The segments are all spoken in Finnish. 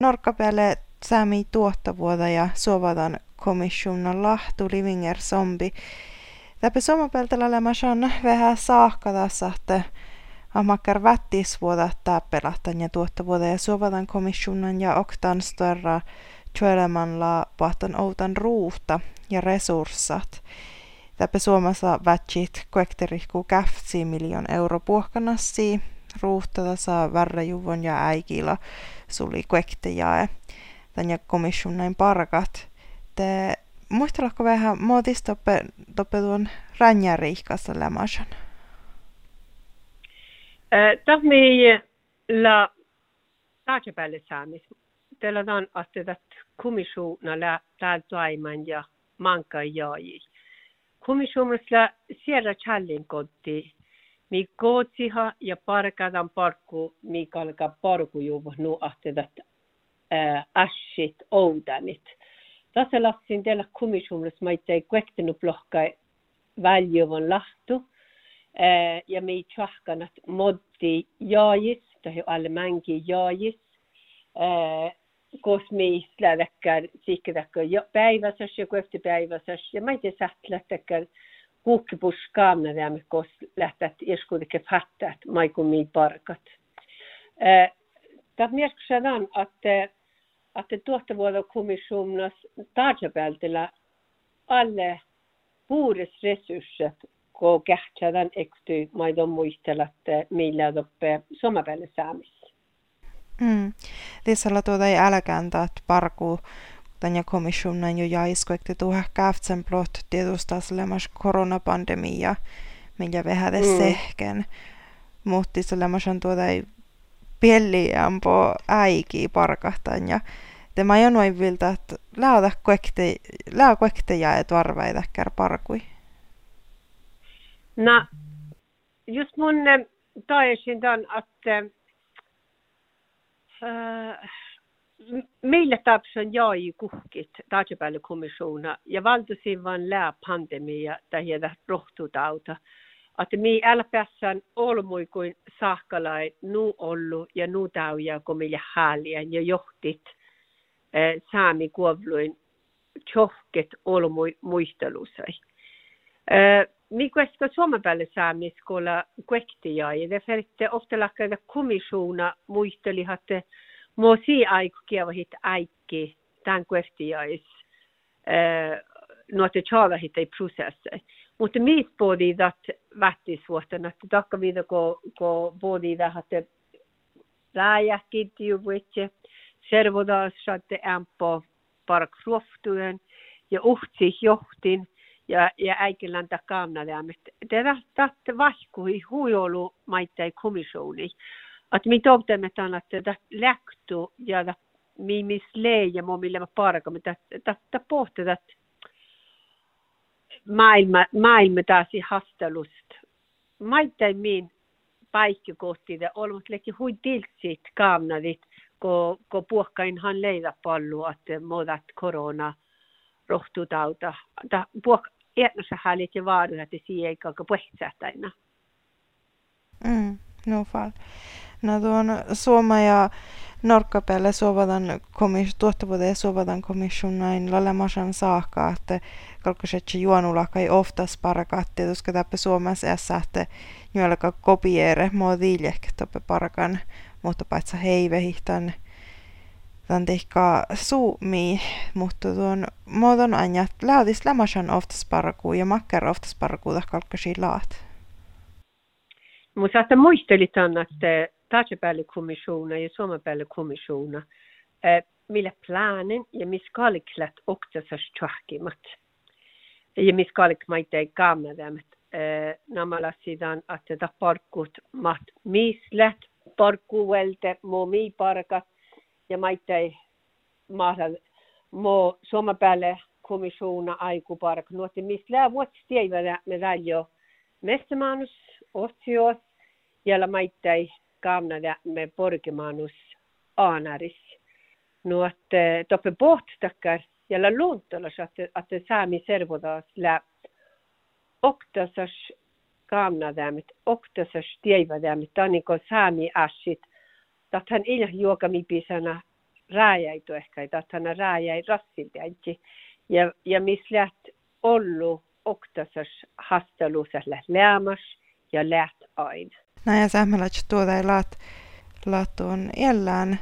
Norkkapäälle säämi tuottavuota ja suovadan komissiona lahtu Livinger Zombi. Täpä somapeltellä lämäsän vähän saahkata että Amakkar vuoda täppelahtan ja tuottavuota ja suovadan komissionan ja oktan störra työelämällä pahtan outan ruuhta ja resurssat. Täpä Suomessa vätsit kuekterihku käftsi miljoon euro puhkanassi, ruuhta saa värräjuvon ja äikillä suli kuektejae. Tän ja näin parkat. Te muistelako vähän muotis toppe, toppe tuon ränjäriihkassa lämasan? Tahmi la taatjapälle saamis. Teillä on että kommissioona lä täällä toiman ja manka jaai. Komissioonassa siellä challin kotti mi kootsiha ja parkadan parkku mi kalka parku juvu nu ahtedat ashit oudanit. Tässä lassin teillä komissioonassa maittei kuektinu plohkai väljuvon lahtu ja mi tjahkanat moddi jaajis, tai alle mänki jaajis, kos mi slädäkkär sikkidäkkär päiväsäs ja kueftipäiväsäs ja maittei sähtlättäkkär kuukkipuskaamna dämme kos lähtät ieskuudike fattat maikumi parkat. Tämä myös sanon, että että tuottavuuden tarjapältillä alle puures resurssit, kun kähtsädän eksty maidon muistella, että millä toppe somapälle saamissa. Mm. Tässä tuota ei älkäntä, että parkuu ja kommissionen jo jaiskoikti tuohon käftsen plot tietustaslemas koronapandemia, minkä vähän mm. sehken. Mutta on tuota ei pielliämpo äiki parkahtan ja tämä jo noin viltä, että lähdä kuekte, lähdä kuekte ja et varvaita kär parkui. No, just mun taisin tämän, että äh, meillä tapsan jäi kuhkit kommissiona ja valtuusin vain lää pandemia tai jäädä rohtutauta. Että mi älpässään olmui kuin sahkalai nu ollu ja nu tauja kun meillä ja johtit eh, saami kuovluin tjohket olmui muistelusai. Eh, mi questo suomen päälle saamiskolla kuektia ja färtte ofta lakkaida kommissiona muisteli, että Mo si aiku kieva hit aikki tämän kuestiais nuote chava hit ei prosesse. Mutta mis bodi dat vattisvuotten, että takka vida ko, ko bodi da hatte rääjäkit juvuitse, servodas satte ämpo park fruoftuen ja uhtsi johtin ja, ja äikillän takamna lämmet. Tahte vahkui huijolu maittai komissoni att mi tobtemme tan att det läktu ja da mi mis leija mo millä mä parka, mutta että pohti, että maailma, maailma taas hastelust. Maittai min paikki kohti ja olmut leki hui tiltsit kaamnadit, ko, ko puhkainhan leida pallu, että modat korona rohtutauta. Ta puhka etnossa hälit ja vaadu, että siihen ei kalka puhehtsäätäinä. Mm, no fall. No tuon Suoma ja Norkkapelle suovadan komis, tuottavuuteen suovadan komission näin lalemasan saakka, että kalkosetse juonulaka ei parakat, tietysti täppä Suomessa ässä, että juolaka kopiere muodiljek toppe parakan, mutta paitsa heivehihtan tämän tehkaa suumi, mutta tuon muodon aina lähdis lämasan oftas parakuu ja makker oftas parakuu kalkkosi laat. Mutta että muistelit, että Taatsepäällikommissionen ja Suomenpäällikommissionen, millä planen ja miskaliklat oktasas tjahkimat. Ja miskalik maitei kaamadamat. Namalla sidan, että parkut mat mislet, parkkuvelte, mo mi parkat ja maitei mahdan mo Suomenpäälle kommissionen aikupark. Nuotti missä vuotta tiedä me väljo mestamanus, otsios, ja maitei gamla med borgemanus anaris. No att eh, toppe pohtakkar jällä luontolas, että, että saami servodas lä oktasas gamnadämit, oktasas tievadämit, taniko saami asit, että hän ilä juokami pisana rääjäitu ehkä, hän rääjäi rassiltäänkin. Ja, ja missä läht ollut oktasas hasteluselle lämmas ja läht aina. Sähmälät tuoda ei laat, laat on jällään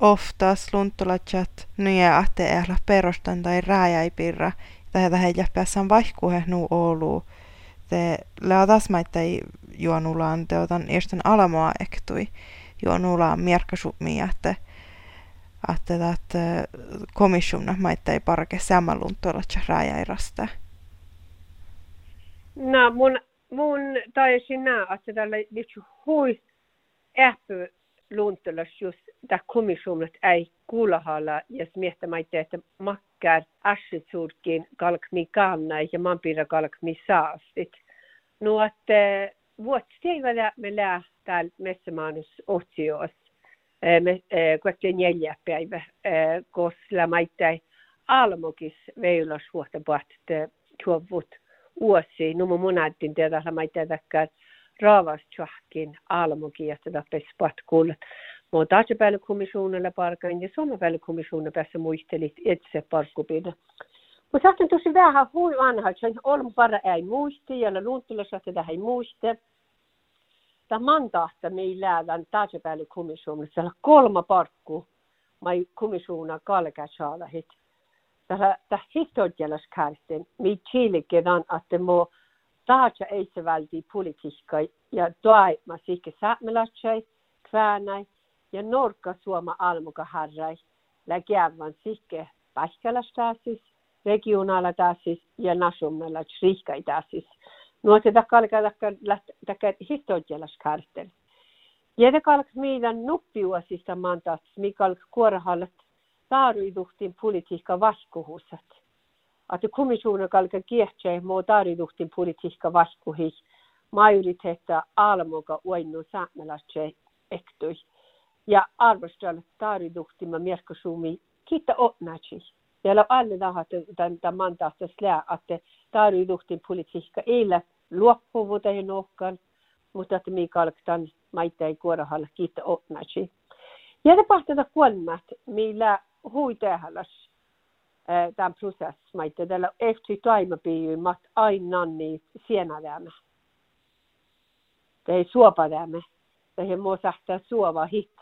oftas luntulatsat nyjä ahte ehla perustan tai rääjäipirra. Tai tähän päässään vaihkuhe nu Oulu. Te leotasmaittei juonulaan teotan ersten alamoa ektui juonulaan mierkkasumia, että että että komissiona maittai parke sammalun tuolla rääjäirasta. No mun, mun taisin nää, että tällä vitsi hui äppy luntelas just där komissionet ei kuulahalla ja miettimättä, että makkar assetsurkin kalkmi kanna ja manpira kalkmi saastit. No että vuotsiivä me lää täällä messämaanus otsios. Me kuitenkin neljä päivä, koska maittai almokis veilas vuotta pohtia tuovut vuosi. No mun monadin tiedä, maittai takkar raavastjahkin almokin, että tappes patkulla. Mutta Datsepäälykommissionella parkain ja Suomenpäälykommissionen päässä muistelit itse parkkupina. Mutta sitten tosi vähän hui vanha, että on para ei muisti ja luuntulassa että tähän ei muisti. Tämä mandaatta meillä on Datsepäälykommissionessa kolma parkku, mai kommissiona kalkasaala hit. Tämä historialliskarten, mi chiilikin että mo se välti politiikka ja toima sikke saamelatsai, kväänai, ja norka suoma almuka harrai lägävän sikke pähkälästaasis, regionaala taasis ja nasummella tsrihkai taasis. Nuo se takalka kartel. Ja det kalk meidän nuppiuosista mandat, mikalk kuorahallat taaruiduhtin politiikka vaskuhusat. Että komissio kalka kiehtsee muu taaruiduhtin politiikka vaskuhis majoriteetta almuka uinnu saamelastse ektui ja arvostan taariduhtima mierkkosumi kiitta. Ja la alle dahat tämän tämän mandaattas lää, että taariduhtin politiikka ei ole luoppuvuutta ja nohkan, mutta että mi kalktan maita ei kuorahalla kiitta otnachi. Ja det pahtata kuolmat, millä hui tehdäläs tämän prosess maita, tällä efter toimapiin mat aina niin sienadämä. Det ei suopadämä. Det ei muu sähtää suova hit.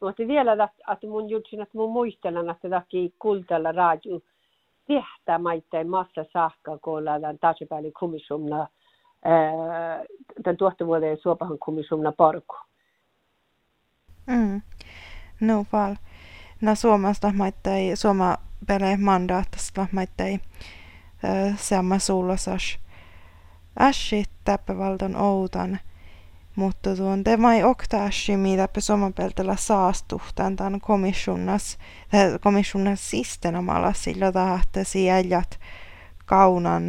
Mutta vielä, että mun jutsin, että mun muistelen, että taki kultalla radio tehtää maittain massa sahka, kun ollaan tasapäin komissumna, tämän tuottavuuden suopahan komissumna parku. Mm. No val. Na Suomesta maittai, Suoma pele mandaatasta maittai sama suulosas. Ässi täppävalton outan – mutta tuon temai oktaassi, mitä somapeltellä saastuhtaan tämän komissionas, komissionas sistenamalla sillä tahte sielät kaunan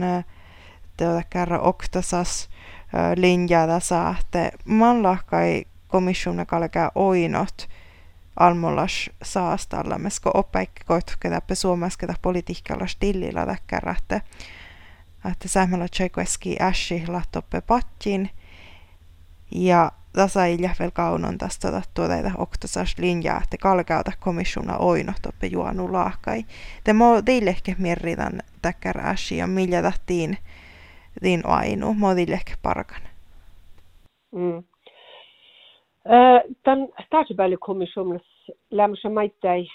teota kerran oktasas linjada saatte. Mallahkai komissiona kalkaa oinot almollas saastalla, mesko oppaikki koituketa suomasketa politiikalla stillillä täkkärä, että säämällä tsekoeski ässi lattoppe patjin – ja ei vielä kaunon tästä tuota oktosas linjaa, että kalkauta komissiona oino toppe juonu laahkai. Te mo teillehke mierritän täkkär ja millä tahtiin tiin ainu, mo teillehke parkan. Mm. Tämän statsbälikomissionissa lämmössä maittai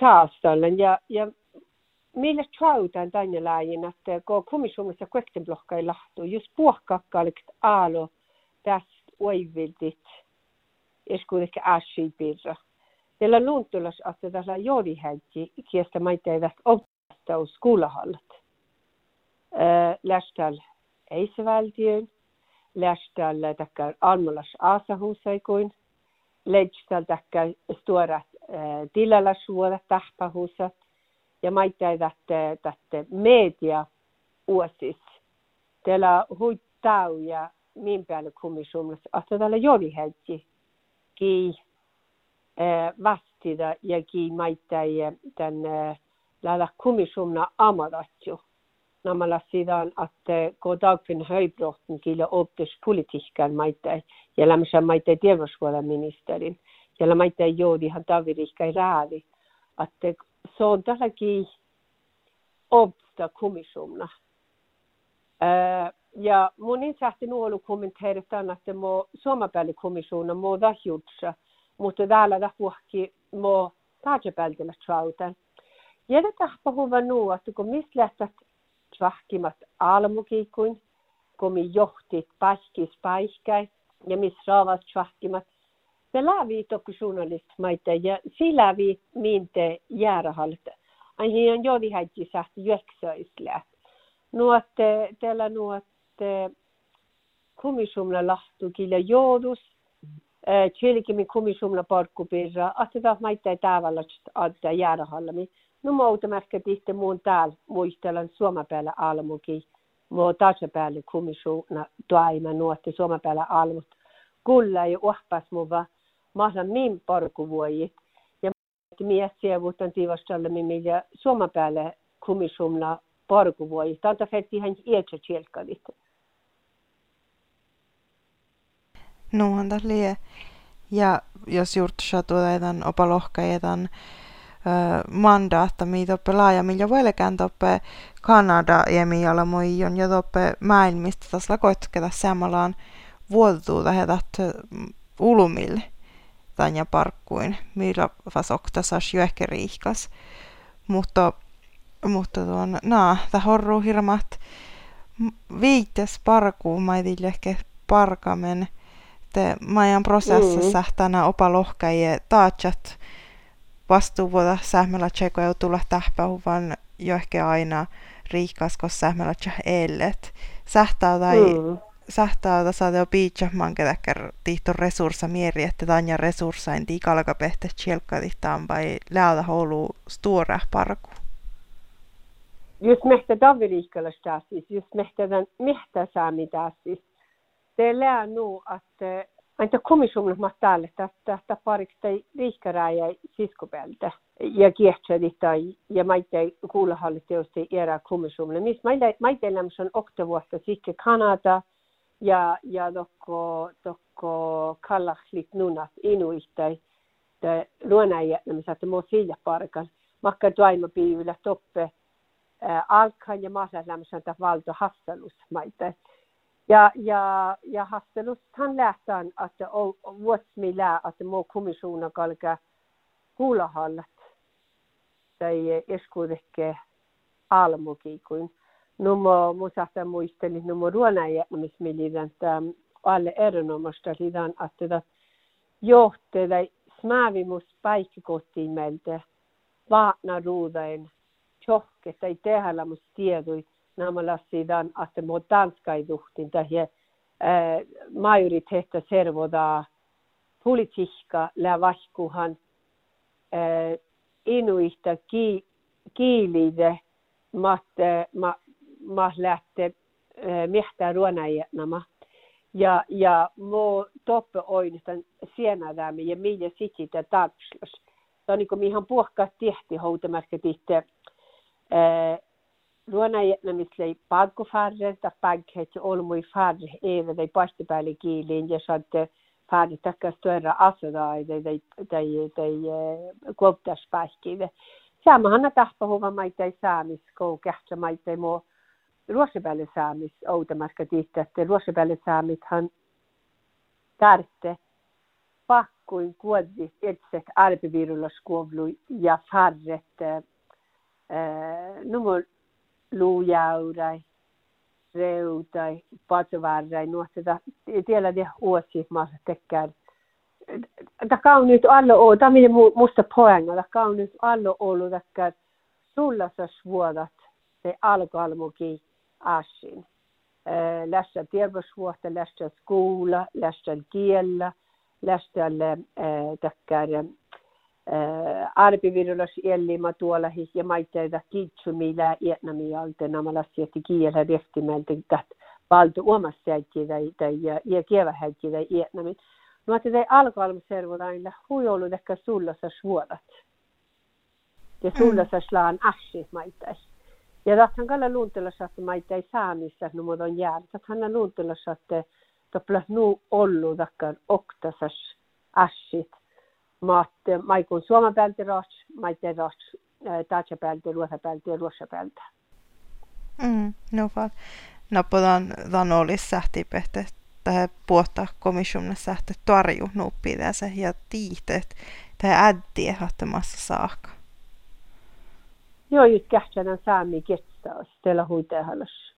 saastallen ja, ja meillä trautaan tänne laajin, että kun komissionissa kuektenblokka ei lahtu, just puhkakkaalikt aalo tästä oivildit eskuudekka ashiipirra. Tällä luuntulas, että tällä joodihäjti, kiestä maita eivät opettaus kuulahallat. Lästal eisvaltion, lästal takkar almulas aasahuusaikuin, leitstal takkar stuorat tilalasuodat tahpahusat, ja maita eivät tästä media uosis. Tällä huittau ja min päälle kommissionissa, että tällä jolihelti ki vastida ja ki maittai tämän lailla kommissionna amadatju. Namalla sidan att gå dagfin höjbrotten kille optis politiikkaan maittai ja lämmössä maittai terveyshuollon ministerin. ja mä itse joodihan tavirihkai räädi, että se on tälläkin obsta kommissionerna. ja mun insähti nuolu kommenteeritaan, että mo suomapäällikomissioona mo vähjutsa, mutta täällä tähpuhki mo taajapäällä trautan. Jädä tahpa huva nuu, että kun mistä lähtät tvahkimat almukiikuin, kun mi johtit paikis paikkai, ja missä raavat tvahkimat, se lävii tokku journalistmaita ja si lävii minte jäärahalta. Ai hian jodi häitti sähti juoksöislä. Nuotte, teillä nuotte komissiumna lahtu killä joodus, Tjelikimin komissiumna parkkupirra, että taas maita ei tavalla adda No muuta mäskä tihti muun täällä muistellaan Suomapäällä almukin. Muu taas päälle komissiumna toima nuotti Suomapäällä almut. Kulla ja uhpas muu vaan mahla min parkuvuoji. Ja miettiä vuotan tiivastalle millä Suomen päälle komissumna parkuvuoji. Tanta fetti hän ietsä tjelkadit. No on lie. Ja jos tuotetaan opalohkajetan mandaatta, mitä toppe laajammin velkään toppe Kanada ja millä moi on jo toppe maailmista tässä koitketa samalaan vuotuuta hetat ulumille tanja parkkuin, millä fasokta saas jo ehkä riikas. Mutta, mutta tuon, naa, tämä horru hirmat viites parkuun, mä ehkä parkamen, te majan prosessissa mm. tänä opa lohkäjä taatsat vastuuvuota sähmällä tsekoja tulla tähpähuvan jo ehkä aina riikas, koska sähmällä ellet. Sähtää tai mm sähtää saada jo piitsahman ketäkär tihto resurssa mieri, että tanja resurssain tiikalka pehte tjelkkadihtaan vai läältä holu stora parku. Just mehtä daviriikkalla siis, just mehtä mehtä saami siis. Se lää nu että Aina komissionen täällä tästä pariksi tai riikkaräjä siskopeltä ja kiehtsedi tai ja maite kuulahalli teosti erä komissionen. Missä maite, maite lämmösen okta vuotta sitten Kanada, ja, ja tokko, tokko kallahlit nunat inuittai te luonajätnämis, että muu sillä parkan. Makka tuaima piivillä toppe alkan ja maaslämmässä että valto hastelus maita. Ja, ja, ja hastelus han lähtään, että vuosmi lää, että muu kommissionen kalka kuulahallat. Tai eskuudekke almukin kuin. Numo musahta muisteli numo ruonaja, missä militän alle erinomaista lidan, että johteella smäävimus paikkikotiin meiltä vaatna ruudain tjohke tai mus tiedui namalla sidan, että mo tanskaiduhtin tähän majoriteetta servoda politiikka lä vaskuhan inuista ki, kiilide matte, ma, ma lähte mihtää ruonajatnama. Ja, ja mo toppe oinistan sienadämi ja millä sitä tarpslas. Se on niin kuin mihan puhkaa tehti houtamäskä tihte ruonajatnamista ei padko farre, tai paghet ja olmui farre, eivä tai pastipäälle kiiliin ja saatte farre takkas tuoda asodaa, tai, tai, tai, tai kuoptaspäihkiä. Samahan tahpa huva maita ei saamis, kun kähtsä maita ei muu ruotsipäälle saamis outamaska tihtä, että ruotsipäälle saamithan tärte pakkuin kuodit etset arpivirulaskuovlu ja farret äh, numo luujaurai, reutai, patsovarrai, nuotteta, tiellä de uusi maassa tekään. Tämä on nyt alla ollut, tämä on musta poänga, tämä on nyt alla ollut, että sulla vuodat se alkalmukin asin. Lästä terveysvuotta, lästä skola, lästä kiellä, lästä takkar arpivirulas ellima tuolla ja maitteita kitsumilla ietnamialta namalla sieltä kiellä rehtimältä kat valtu omassa tai tai ja kievä häikki tai ietnamin. No että te alkalmservodailla huijolu ehkä sulla sa suodat. Ja sulla sa slaan ashi maittais. Ja tahtan kalla luuntelossa, että maita ei saa missä no muodon jäädä. Tahtan luuntelossa, että topla nu ollu takkan oktasas assit. Maat maikun suomen päältä rots, maite rots, taatsa päältä, ruosa päältä ja ruosa päältä. Mm, no fall. Napodan dan olisi sähtipehte tähän puhta komissionen sähte tarju nuppi tässä ja tiihteet tähän äddiä hattamassa saakka. Joo, just kähtsänä saami ketsaa, stella huitehallas.